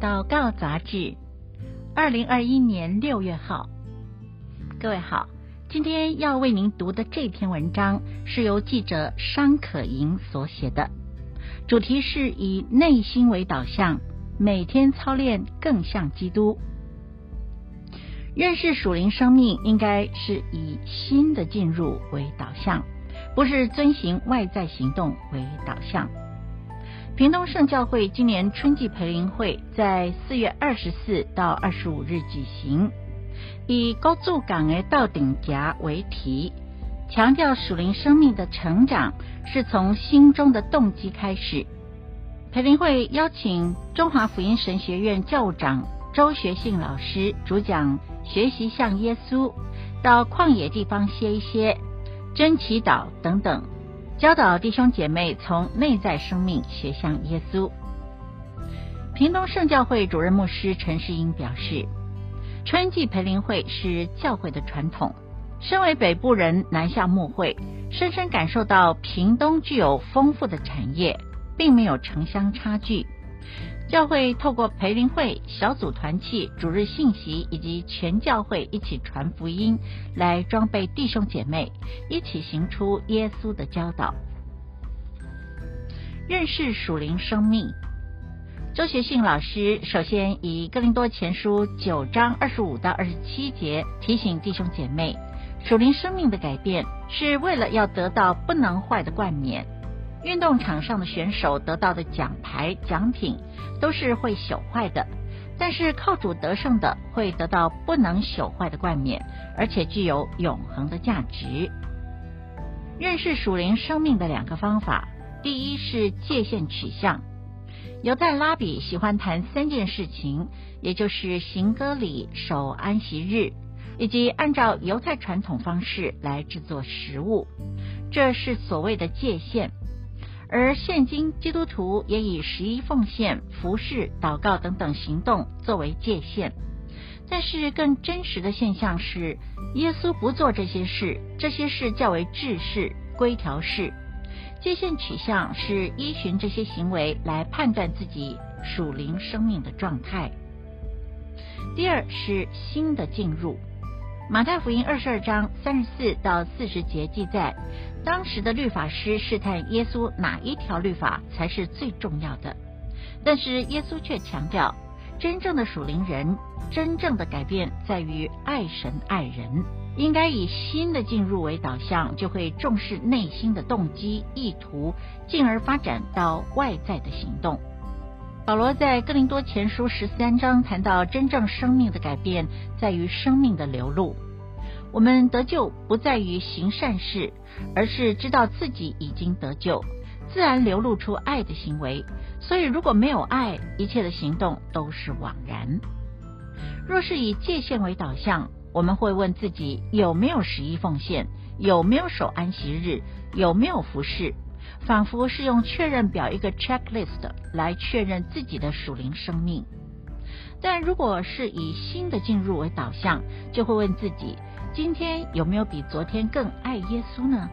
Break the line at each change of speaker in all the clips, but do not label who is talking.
祷告杂志，二零二一年六月号。各位好，今天要为您读的这篇文章是由记者商可盈所写的，主题是以内心为导向，每天操练更像基督。认识属灵生命，应该是以心的进入为导向，不是遵循外在行动为导向。屏东圣教会今年春季培灵会在四月二十四到二十五日举行，以“高筑港的到顶夹”为题，强调属灵生命的成长是从心中的动机开始。培灵会邀请中华福音神学院教务长周学信老师主讲，学习像耶稣，到旷野地方歇一歇，真祈祷等等。教导弟兄姐妹从内在生命学向耶稣。屏东圣教会主任牧师陈世英表示，春季培灵会是教会的传统。身为北部人，南下牧会，深深感受到屏东具有丰富的产业，并没有城乡差距。教会透过培灵会、小组团契、主日信息以及全教会一起传福音，来装备弟兄姐妹，一起行出耶稣的教导。认识属灵生命，周学信老师首先以哥林多前书九章二十五到二十七节提醒弟兄姐妹，属灵生命的改变是为了要得到不能坏的冠冕。运动场上的选手得到的奖牌奖品都是会朽坏的，但是靠主得胜的会得到不能朽坏的冠冕，而且具有永恒的价值。认识属灵生命的两个方法，第一是界限取向。犹太拉比喜欢谈三件事情，也就是行割礼、守安息日，以及按照犹太传统方式来制作食物，这是所谓的界限。而现今基督徒也以十一奉献、服侍、祷告等等行动作为界限，但是更真实的现象是，耶稣不做这些事，这些事较为制式、规条式。界限取向是依循这些行为来判断自己属灵生命的状态。第二是新的进入。马太福音二十二章三十四到四十节记载，当时的律法师试探耶稣哪一条律法才是最重要的，但是耶稣却强调，真正的属灵人，真正的改变在于爱神爱人，应该以心的进入为导向，就会重视内心的动机意图，进而发展到外在的行动。保罗在哥林多前书十三章谈到，真正生命的改变在于生命的流露。我们得救不在于行善事，而是知道自己已经得救，自然流露出爱的行为。所以，如果没有爱，一切的行动都是枉然。若是以界限为导向，我们会问自己有没有十一奉献，有没有守安息日，有没有服侍。仿佛是用确认表一个 checklist 来确认自己的属灵生命，但如果是以新的进入为导向，就会问自己：今天有没有比昨天更爱耶稣呢？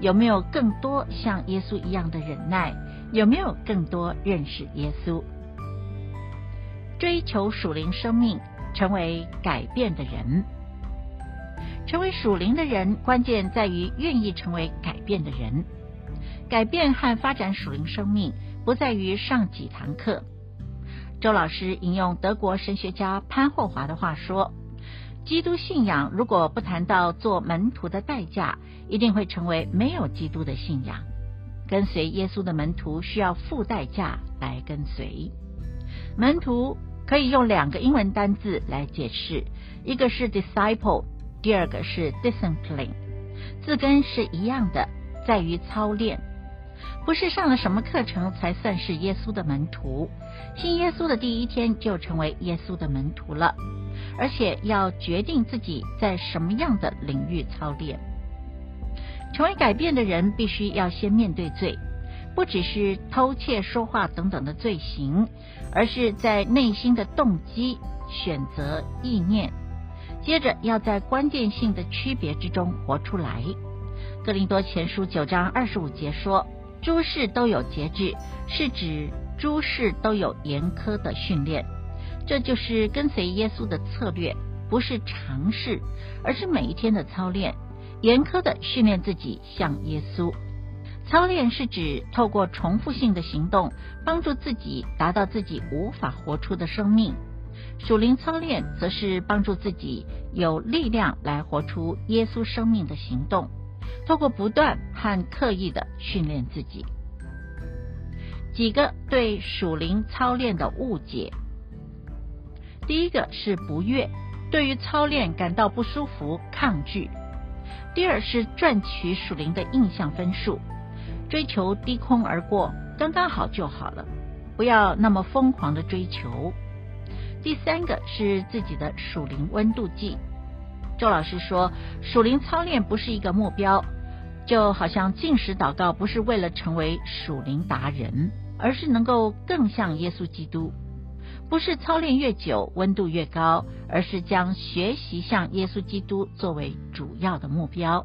有没有更多像耶稣一样的忍耐？有没有更多认识耶稣？追求属灵生命，成为改变的人。成为属灵的人，关键在于愿意成为改变的人。改变和发展属灵生命，不在于上几堂课。周老师引用德国神学家潘霍华的话说：“基督信仰如果不谈到做门徒的代价，一定会成为没有基督的信仰。跟随耶稣的门徒需要付代价来跟随。门徒可以用两个英文单字来解释，一个是 disciple，第二个是 discipline，字根是一样的，在于操练。”不是上了什么课程才算是耶稣的门徒，信耶稣的第一天就成为耶稣的门徒了，而且要决定自己在什么样的领域操练。成为改变的人，必须要先面对罪，不只是偷窃、说话等等的罪行，而是在内心的动机、选择、意念，接着要在关键性的区别之中活出来。哥林多前书九章二十五节说。诸事都有节制，是指诸事都有严苛的训练。这就是跟随耶稣的策略，不是尝试，而是每一天的操练，严苛的训练自己像耶稣。操练是指透过重复性的行动，帮助自己达到自己无法活出的生命。属灵操练则是帮助自己有力量来活出耶稣生命的行动，透过不断和刻意的训练自己。几个对属灵操练的误解。第一个是不悦，对于操练感到不舒服、抗拒；第二是赚取属灵的印象分数，追求低空而过，刚刚好就好了，不要那么疯狂的追求；第三个是自己的属灵温度计。周老师说，属灵操练不是一个目标，就好像进食祷告不是为了成为属灵达人，而是能够更像耶稣基督。不是操练越久温度越高，而是将学习像耶稣基督作为主要的目标。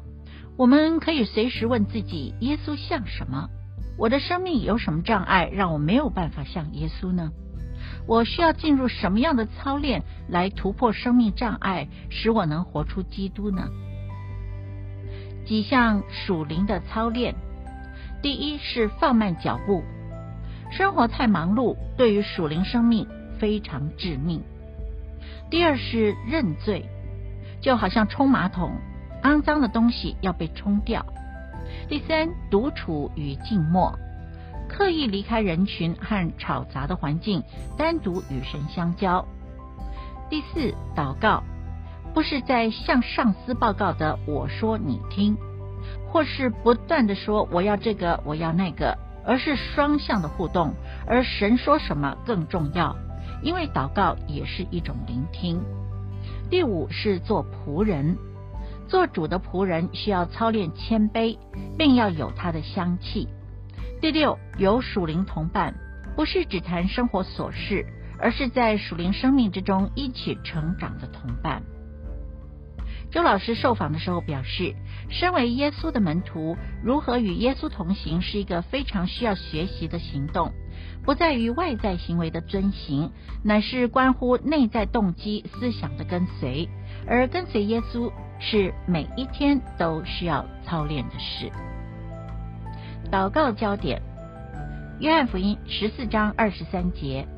我们可以随时问自己：耶稣像什么？我的生命有什么障碍让我没有办法像耶稣呢？我需要进入什么样的操练来突破生命障碍，使我能活出基督呢？几项属灵的操练：第一是放慢脚步，生活太忙碌，对于属灵生命。非常致命。第二是认罪，就好像冲马桶，肮脏的东西要被冲掉。第三，独处与静默，刻意离开人群和吵杂的环境，单独与神相交。第四，祷告，不是在向上司报告的“我说你听”，或是不断的说“我要这个，我要那个”，而是双向的互动，而神说什么更重要。因为祷告也是一种聆听。第五是做仆人，做主的仆人需要操练谦卑，并要有他的香气。第六，有属灵同伴，不是只谈生活琐事，而是在属灵生命之中一起成长的同伴。周老师受访的时候表示，身为耶稣的门徒，如何与耶稣同行是一个非常需要学习的行动，不在于外在行为的遵行，乃是关乎内在动机思想的跟随。而跟随耶稣是每一天都需要操练的事。祷告焦点：约翰福音十四章二十三节，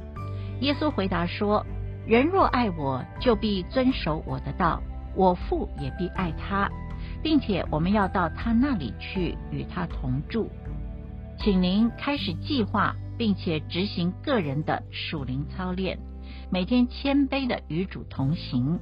耶稣回答说：“人若爱我，就必遵守我的道。”我父也必爱他，并且我们要到他那里去与他同住。请您开始计划，并且执行个人的属灵操练，每天谦卑的与主同行。